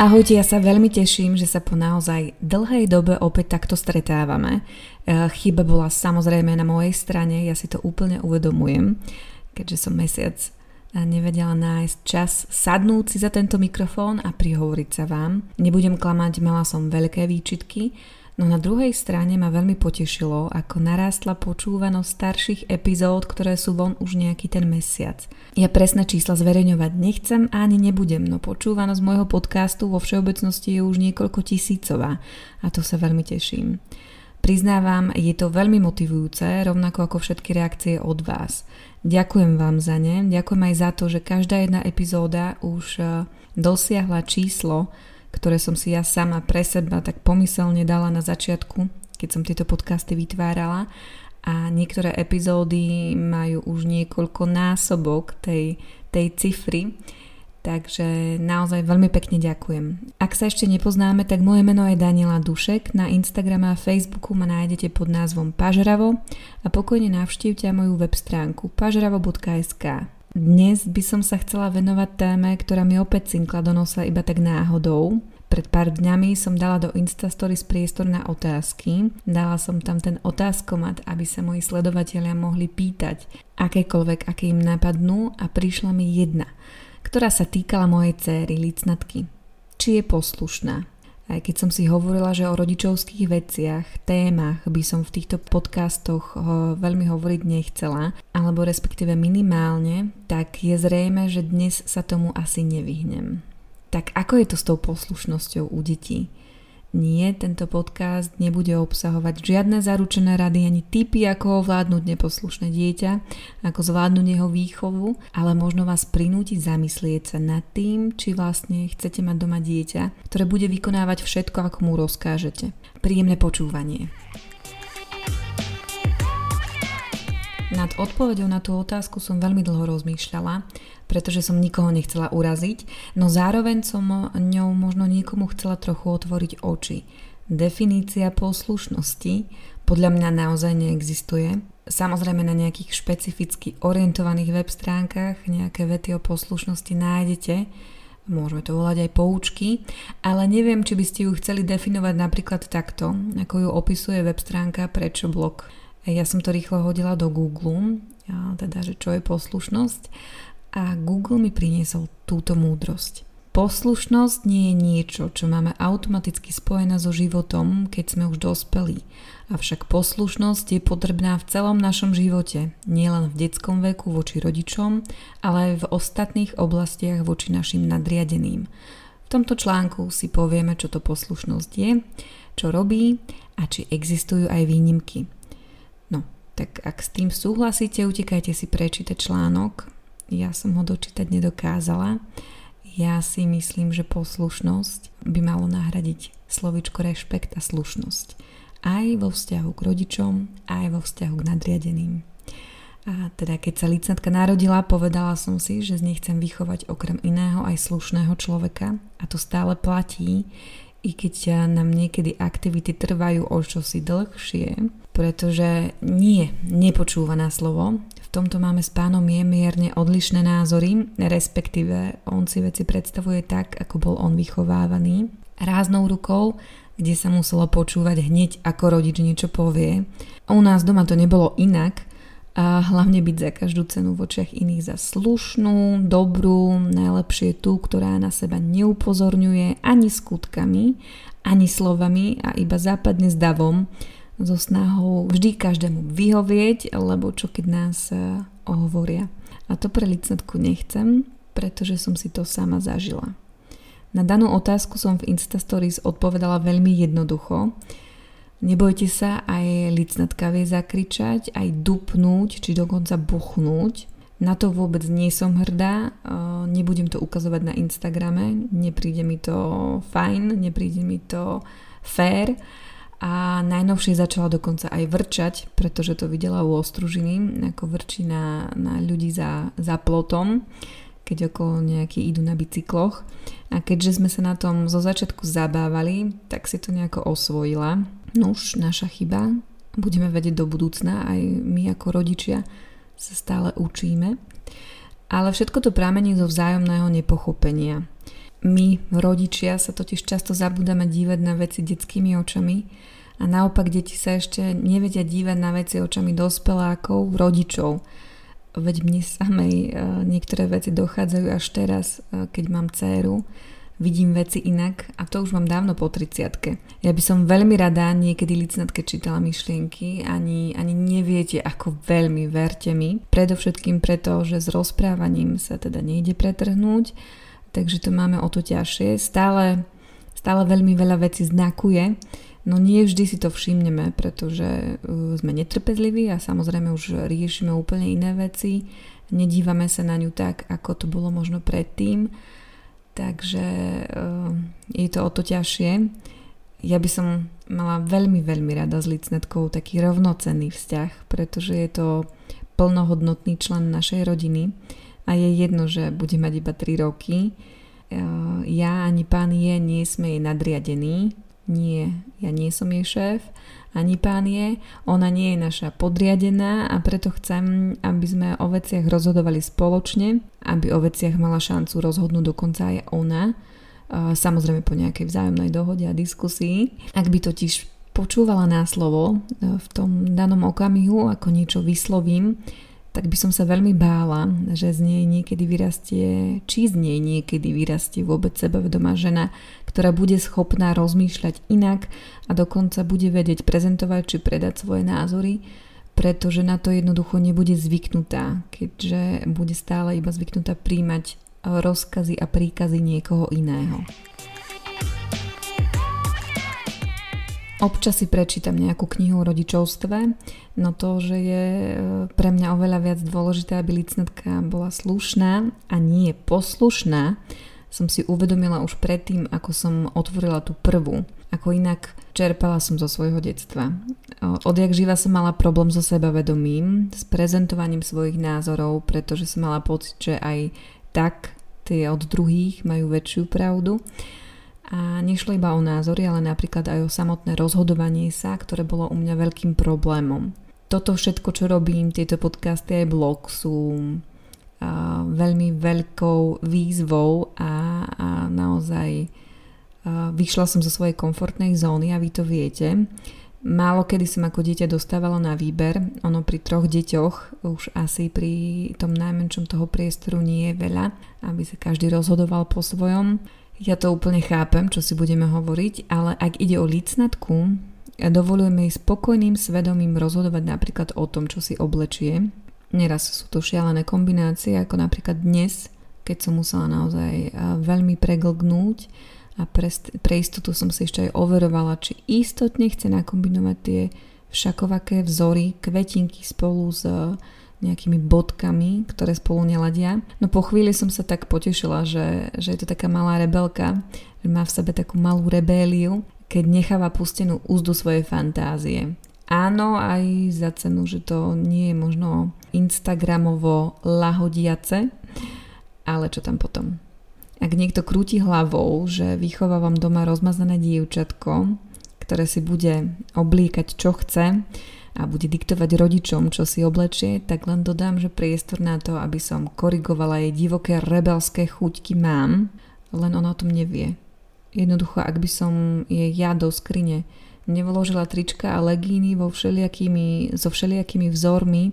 Ahojte, ja sa veľmi teším, že sa po naozaj dlhej dobe opäť takto stretávame. E, chyba bola samozrejme na mojej strane, ja si to úplne uvedomujem, keďže som mesiac nevedela nájsť čas sadnúť si za tento mikrofón a prihovoriť sa vám. Nebudem klamať, mala som veľké výčitky, No na druhej strane ma veľmi potešilo, ako narástla počúvanosť starších epizód, ktoré sú von už nejaký ten mesiac. Ja presné čísla zverejňovať nechcem a ani nebudem, no počúvanosť môjho podcastu vo všeobecnosti je už niekoľko tisícová a to sa veľmi teším. Priznávam, je to veľmi motivujúce, rovnako ako všetky reakcie od vás. Ďakujem vám za ne, ďakujem aj za to, že každá jedna epizóda už eh, dosiahla číslo, ktoré som si ja sama pre seba tak pomyselne dala na začiatku, keď som tieto podcasty vytvárala a niektoré epizódy majú už niekoľko násobok tej, tej cifry, takže naozaj veľmi pekne ďakujem. Ak sa ešte nepoznáme, tak moje meno je Daniela Dušek, na Instagrame a Facebooku ma nájdete pod názvom Pažravo a pokojne navštívte moju web stránku pažravo.sk. Dnes by som sa chcela venovať téme, ktorá mi opäť cinkla do nosa iba tak náhodou. Pred pár dňami som dala do Instastories priestor na otázky. Dala som tam ten otázkomat, aby sa moji sledovatelia mohli pýtať akékoľvek, aké im napadnú a prišla mi jedna, ktorá sa týkala mojej céry, licnatky. Či je poslušná? Aj keď som si hovorila, že o rodičovských veciach, témach by som v týchto podcastoch ho veľmi hovoriť nechcela, alebo respektíve minimálne, tak je zrejme, že dnes sa tomu asi nevyhnem. Tak ako je to s tou poslušnosťou u detí? Nie, tento podcast nebude obsahovať žiadne zaručené rady ani typy, ako ovládnuť neposlušné dieťa, ako zvládnuť jeho výchovu, ale možno vás prinútiť zamyslieť sa nad tým, či vlastne chcete mať doma dieťa, ktoré bude vykonávať všetko, ako mu rozkážete. Príjemné počúvanie. Nad odpovedou na tú otázku som veľmi dlho rozmýšľala, pretože som nikoho nechcela uraziť, no zároveň som ňou možno niekomu chcela trochu otvoriť oči. Definícia poslušnosti podľa mňa naozaj neexistuje. Samozrejme na nejakých špecificky orientovaných web stránkach nejaké vety o poslušnosti nájdete, môžeme to volať aj poučky, ale neviem, či by ste ju chceli definovať napríklad takto, ako ju opisuje web stránka Prečo blog. Ja som to rýchlo hodila do Google, teda, že čo je poslušnosť a Google mi priniesol túto múdrosť. Poslušnosť nie je niečo, čo máme automaticky spojené so životom, keď sme už dospelí. Avšak poslušnosť je potrebná v celom našom živote, nielen v detskom veku voči rodičom, ale aj v ostatných oblastiach voči našim nadriadeným. V tomto článku si povieme, čo to poslušnosť je, čo robí a či existujú aj výnimky. Tak ak s tým súhlasíte, utekajte si prečítať článok. Ja som ho dočítať nedokázala. Ja si myslím, že poslušnosť by malo nahradiť slovičko rešpekt a slušnosť. Aj vo vzťahu k rodičom, aj vo vzťahu k nadriadeným. A teda keď sa licnatka narodila, povedala som si, že z nej chcem vychovať okrem iného aj slušného človeka a to stále platí, i keď nám niekedy aktivity trvajú o čosi dlhšie, pretože nie, nepočúva na slovo. V tomto máme s pánom mierne odlišné názory, respektíve on si veci predstavuje tak, ako bol on vychovávaný. Ráznou rukou, kde sa muselo počúvať hneď, ako rodič niečo povie. U nás doma to nebolo inak, a hlavne byť za každú cenu v očiach iných za slušnú, dobrú, najlepšie tú, ktorá na seba neupozorňuje ani skutkami, ani slovami a iba západne s davom, so snahou vždy každému vyhovieť, lebo čo keď nás e, ohovoria. A to pre licnatku nechcem, pretože som si to sama zažila. Na danú otázku som v Instastories odpovedala veľmi jednoducho. Nebojte sa, aj licnatka vie zakričať, aj dupnúť, či dokonca buchnúť. Na to vôbec nie som hrdá, e, nebudem to ukazovať na Instagrame, nepríde mi to fajn, nepríde mi to fair, a najnovšie začala dokonca aj vrčať, pretože to videla u ostružiny, ako vrčí na, na ľudí za, za plotom, keď okolo nejakí idú na bicykloch. A keďže sme sa na tom zo začiatku zabávali, tak si to nejako osvojila. No už naša chyba, budeme vedieť do budúcna, aj my ako rodičia sa stále učíme. Ale všetko to pramení zo vzájomného nepochopenia. My, rodičia, sa totiž často zabúdame dívať na veci detskými očami a naopak deti sa ešte nevedia dívať na veci očami dospelákov, rodičov. Veď mne samej e, niektoré veci dochádzajú až teraz, e, keď mám dceru, vidím veci inak a to už mám dávno po 30 Ja by som veľmi rada niekedy licnatke čítala myšlienky, ani, ani neviete ako veľmi, verte mi. Predovšetkým preto, že s rozprávaním sa teda nejde pretrhnúť, takže to máme o to ťažšie. Stále, stále veľmi veľa vecí znakuje, no nie vždy si to všimneme, pretože uh, sme netrpezliví a samozrejme už riešime úplne iné veci, nedívame sa na ňu tak, ako to bolo možno predtým, takže uh, je to o to ťažšie. Ja by som mala veľmi, veľmi rada s licnetkou taký rovnocenný vzťah, pretože je to plnohodnotný člen našej rodiny a je jedno, že bude mať iba 3 roky. Ja ani pán je nie sme jej nadriadení. Nie, ja nie som jej šéf, ani pán je. Ona nie je naša podriadená a preto chcem, aby sme o veciach rozhodovali spoločne, aby o veciach mala šancu rozhodnúť dokonca aj ona. Samozrejme po nejakej vzájomnej dohode a diskusii. Ak by totiž počúvala na slovo e, v tom danom okamihu, ako niečo vyslovím, tak by som sa veľmi bála, že z nej niekedy vyrastie, či z nej niekedy vyrastie vôbec sebavedomá žena, ktorá bude schopná rozmýšľať inak a dokonca bude vedieť prezentovať či predať svoje názory, pretože na to jednoducho nebude zvyknutá, keďže bude stále iba zvyknutá príjmať rozkazy a príkazy niekoho iného. Občas si prečítam nejakú knihu o rodičovstve, no to, že je e, pre mňa oveľa viac dôležité, aby licnetka bola slušná a nie poslušná, som si uvedomila už predtým, ako som otvorila tú prvú. Ako inak čerpala som zo svojho detstva. Odjak živa som mala problém so sebavedomím, s prezentovaním svojich názorov, pretože som mala pocit, že aj tak tie od druhých majú väčšiu pravdu a nešlo iba o názory, ale napríklad aj o samotné rozhodovanie sa, ktoré bolo u mňa veľkým problémom. Toto všetko, čo robím, tieto podcasty aj blog sú a, veľmi veľkou výzvou a, a naozaj a, vyšla som zo svojej komfortnej zóny a vy to viete. Málo kedy som ako dieťa dostávala na výber, ono pri troch deťoch už asi pri tom najmenšom toho priestoru nie je veľa, aby sa každý rozhodoval po svojom. Ja to úplne chápem, čo si budeme hovoriť, ale ak ide o licnatku, dovolujeme jej spokojným svedomím rozhodovať napríklad o tom, čo si oblečie. Neraz sú to šialené kombinácie, ako napríklad dnes, keď som musela naozaj veľmi preglgnúť a pre, pre istotu som si ešte aj overovala, či istotne chce nakombinovať tie všakovaké vzory, kvetinky spolu s nejakými bodkami, ktoré spolu neladia. No po chvíli som sa tak potešila, že, že je to taká malá rebelka, že má v sebe takú malú rebéliu, keď necháva pustenú úzdu svojej fantázie. Áno, aj za cenu, že to nie je možno Instagramovo lahodiace, ale čo tam potom? Ak niekto krúti hlavou, že vychovávam doma rozmazané dievčatko, ktoré si bude oblíkať čo chce, a bude diktovať rodičom, čo si oblečie, tak len dodám, že priestor na to, aby som korigovala jej divoké rebelské chuťky mám, len ona o tom nevie. Jednoducho, ak by som jej ja do skrine nevložila trička a legíny vo všelijakými, so všelijakými vzormi,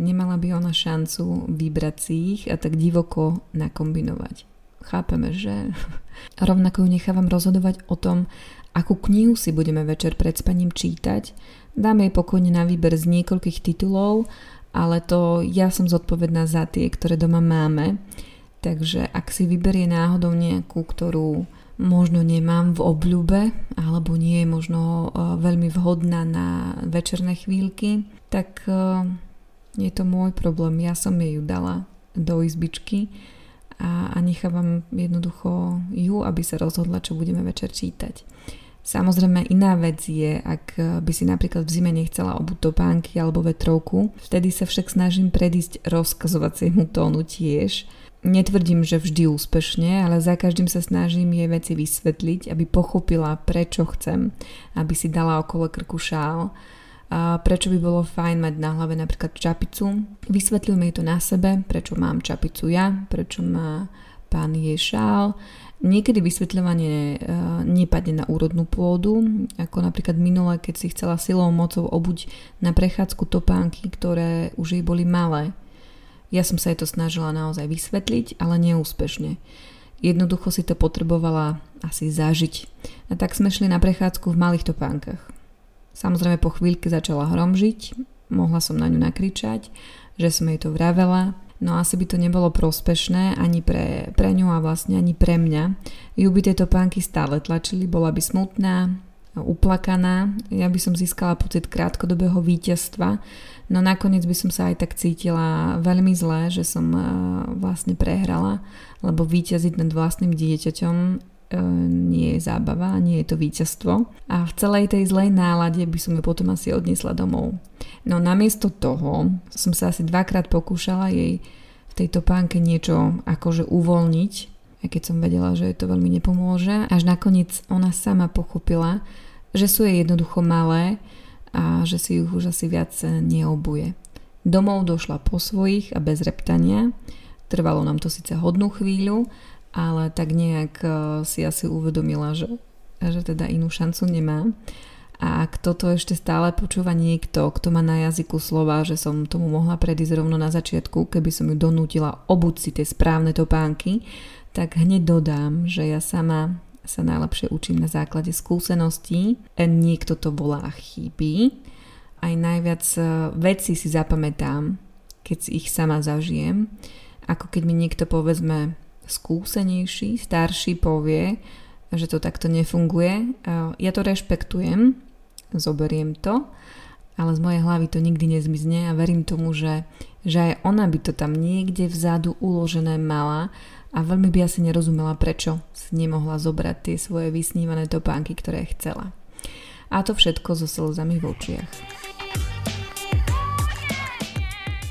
nemala by ona šancu vybrať si ich a tak divoko nakombinovať. Chápeme, že rovnako ju nechávam rozhodovať o tom, akú knihu si budeme večer pred spaním čítať Dáme jej pokojne na výber z niekoľkých titulov, ale to ja som zodpovedná za tie, ktoré doma máme. Takže ak si vyberie náhodou nejakú, ktorú možno nemám v obľúbe, alebo nie je možno e, veľmi vhodná na večerné chvíľky, tak e, je to môj problém. Ja som jej ju dala do izbičky a, a nechávam jednoducho ju, aby sa rozhodla, čo budeme večer čítať. Samozrejme iná vec je, ak by si napríklad v zime nechcela obuť topánky alebo vetrovku, vtedy sa však snažím predísť rozkazovaciemu tónu tiež. Netvrdím, že vždy úspešne, ale za každým sa snažím jej veci vysvetliť, aby pochopila, prečo chcem, aby si dala okolo krku šál, a prečo by bolo fajn mať na hlave napríklad čapicu. Vysvetľujeme jej to na sebe, prečo mám čapicu ja, prečo má pán je šál, Niekedy vysvetľovanie e, nepadne na úrodnú pôdu, ako napríklad minule, keď si chcela silou mocou obuť na prechádzku topánky, ktoré už jej boli malé. Ja som sa jej to snažila naozaj vysvetliť, ale neúspešne. Jednoducho si to potrebovala asi zažiť. A tak sme šli na prechádzku v malých topánkach. Samozrejme po chvíľke začala hromžiť, mohla som na ňu nakričať, že som jej to vravela, No asi by to nebolo prospešné ani pre, pre ňu a vlastne ani pre mňa. Ju by tieto pánky stále tlačili, bola by smutná, uplakaná, ja by som získala pocit krátkodobého víťazstva, no nakoniec by som sa aj tak cítila veľmi zle, že som uh, vlastne prehrala, lebo víťaziť nad vlastným dieťaťom nie je zábava, nie je to víťazstvo. A v celej tej zlej nálade by som ju potom asi odniesla domov. No namiesto toho som sa asi dvakrát pokúšala jej v tejto pánke niečo akože uvoľniť, aj keď som vedela, že jej to veľmi nepomôže. Až nakoniec ona sama pochopila, že sú jej jednoducho malé a že si ich už asi viac neobuje. Domov došla po svojich a bez reptania. Trvalo nám to síce hodnú chvíľu, ale tak nejak eh, si asi uvedomila, že, že teda inú šancu nemá. A ak toto ešte stále počúva niekto, kto má na jazyku slova, že som tomu mohla predísť rovno na začiatku, keby som ju donútila obuť si tie správne topánky, tak hneď dodám, že ja sama sa najlepšie učím na základe skúseností. Niekto to volá chyby. Aj najviac e, vecí si zapamätám, keď si ich sama zažijem. Ako keď mi niekto povedzme skúsenejší, starší povie, že to takto nefunguje. Ja to rešpektujem, zoberiem to, ale z mojej hlavy to nikdy nezmizne a verím tomu, že, že aj ona by to tam niekde vzadu uložené mala a veľmi by asi nerozumela, prečo si nemohla zobrať tie svoje vysnívané topánky, ktoré chcela. A to všetko so slzami v očiach.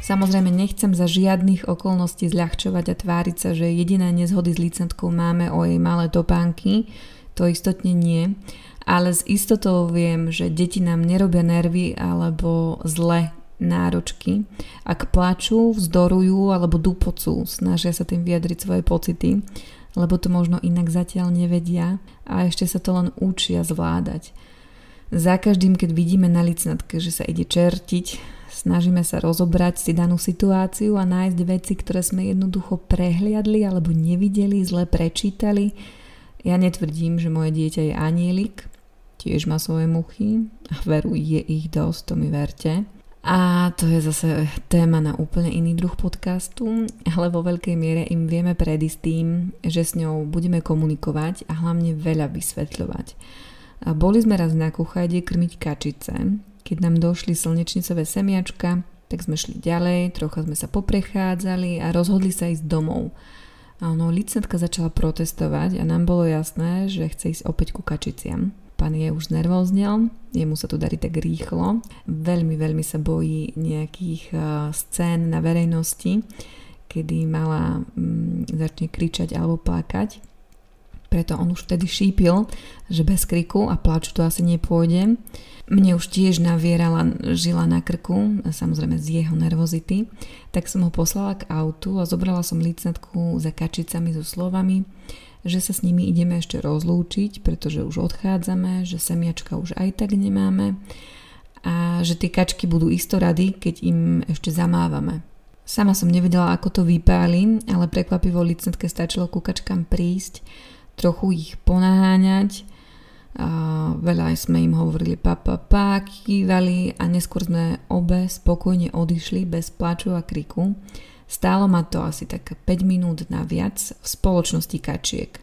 Samozrejme nechcem za žiadnych okolností zľahčovať a tváriť sa, že jediné nezhody s licentkou máme o jej malé topánky, to istotne nie, ale s istotou viem, že deti nám nerobia nervy alebo zle náročky. Ak plačú, vzdorujú alebo dupocú, snažia sa tým vyjadriť svoje pocity, lebo to možno inak zatiaľ nevedia a ešte sa to len učia zvládať. Za každým, keď vidíme na licnatke, že sa ide čertiť, snažíme sa rozobrať si danú situáciu a nájsť veci, ktoré sme jednoducho prehliadli alebo nevideli, zle prečítali. Ja netvrdím, že moje dieťa je anielik, tiež má svoje muchy a veru je ich dosť, to mi verte. A to je zase téma na úplne iný druh podcastu, ale vo veľkej miere im vieme predísť tým, že s ňou budeme komunikovať a hlavne veľa vysvetľovať. A boli sme raz na kuchajde krmiť kačice, keď nám došli slnečnicové semiačka, tak sme šli ďalej, trocha sme sa poprechádzali a rozhodli sa ísť domov. A ono, licentka začala protestovať a nám bolo jasné, že chce ísť opäť ku kačiciam. Pán je už nervóznel, jemu sa to darí tak rýchlo. Veľmi, veľmi sa bojí nejakých uh, scén na verejnosti, kedy mala um, začne kričať alebo plakať. Preto on už vtedy šípil, že bez kriku a plaču to asi nepôjde. Mne už tiež navierala žila na krku, samozrejme z jeho nervozity, tak som ho poslala k autu a zobrala som licnatku za kačicami so slovami že sa s nimi ideme ešte rozlúčiť, pretože už odchádzame, že semiačka už aj tak nemáme a že tie kačky budú isto rady, keď im ešte zamávame. Sama som nevedela, ako to vypálim, ale prekvapivo licnetke stačilo ku kačkám prísť, trochu ich ponaháňať, a veľa sme im hovorili pa, pa, pa, kývali a neskôr sme obe spokojne odišli bez plaču a kriku. Stálo ma to asi tak 5 minút na viac v spoločnosti kačiek.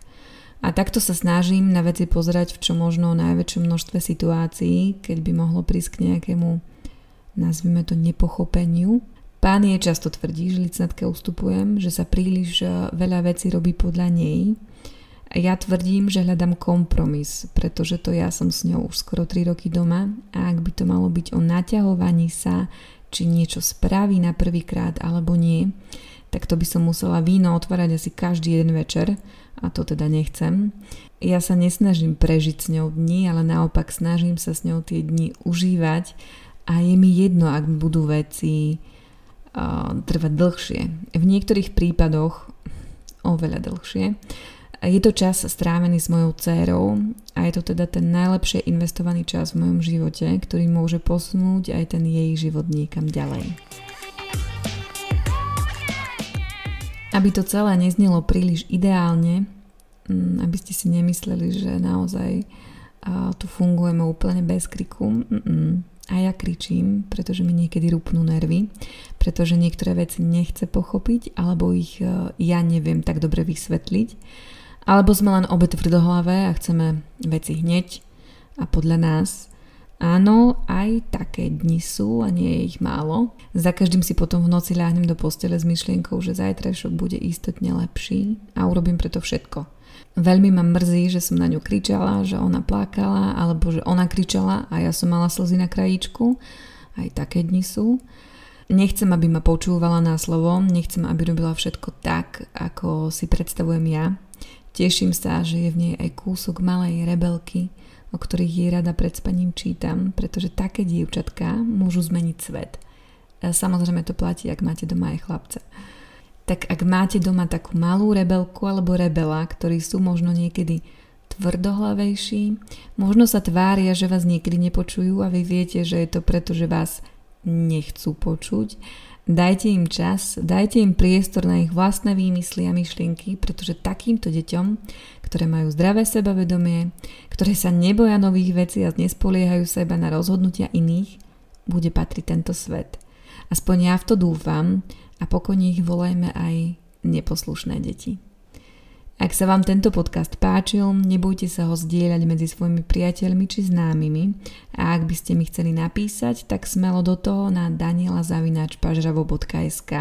A takto sa snažím na veci pozerať v čo možno najväčšom množstve situácií, keď by mohlo prísť k nejakému, nazvime to, nepochopeniu. Pán je často tvrdí, že licnatke ustupujem, že sa príliš e, veľa vecí robí podľa nej. Ja tvrdím, že hľadám kompromis, pretože to ja som s ňou už skoro 3 roky doma a ak by to malo byť o naťahovaní sa, či niečo spraví na prvýkrát alebo nie, tak to by som musela víno otvárať asi každý jeden večer a to teda nechcem. Ja sa nesnažím prežiť s ňou dni, ale naopak snažím sa s ňou tie dni užívať a je mi jedno, ak budú veci uh, trvať dlhšie. V niektorých prípadoch oveľa dlhšie. Je to čas strávený s mojou dcérou a je to teda ten najlepšie investovaný čas v mojom živote, ktorý môže posunúť aj ten jej život niekam ďalej. Aby to celé neznelo príliš ideálne, mm, aby ste si nemysleli, že naozaj tu fungujeme úplne bez kriku. Mm-mm. A ja kričím, pretože mi niekedy rupnú nervy, pretože niektoré veci nechce pochopiť, alebo ich e, ja neviem tak dobre vysvetliť. Alebo sme len obe tvrdohlavé a chceme veci hneď a podľa nás. Áno, aj také dni sú a nie je ich málo. Za každým si potom v noci ľahnem do postele s myšlienkou, že zajtrajšok bude istotne lepší a urobím preto všetko. Veľmi ma mrzí, že som na ňu kričala, že ona plakala, alebo že ona kričala a ja som mala slzy na krajíčku. Aj také dni sú. Nechcem, aby ma počúvala na slovo, nechcem, aby robila všetko tak, ako si predstavujem ja. Teším sa, že je v nej aj kúsok malej rebelky, o ktorých jej rada pred spaním čítam, pretože také dievčatka môžu zmeniť svet. Samozrejme to platí, ak máte doma aj chlapca tak ak máte doma takú malú rebelku alebo rebela, ktorí sú možno niekedy tvrdohlavejší, možno sa tvária, že vás niekedy nepočujú a vy viete, že je to preto, že vás nechcú počuť, dajte im čas, dajte im priestor na ich vlastné výmysly a myšlienky, pretože takýmto deťom, ktoré majú zdravé sebavedomie, ktoré sa neboja nových vecí a nespoliehajú sa iba na rozhodnutia iných, bude patriť tento svet. Aspoň ja v to dúfam, a pokojne ich volajme aj neposlušné deti. Ak sa vám tento podcast páčil, nebojte sa ho zdieľať medzi svojimi priateľmi či známymi a ak by ste mi chceli napísať, tak smelo do toho na danielazavináčpažravo.sk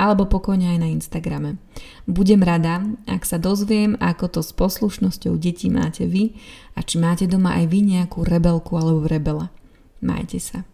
alebo pokojne aj na Instagrame. Budem rada, ak sa dozviem, ako to s poslušnosťou detí máte vy a či máte doma aj vy nejakú rebelku alebo rebela. Majte sa.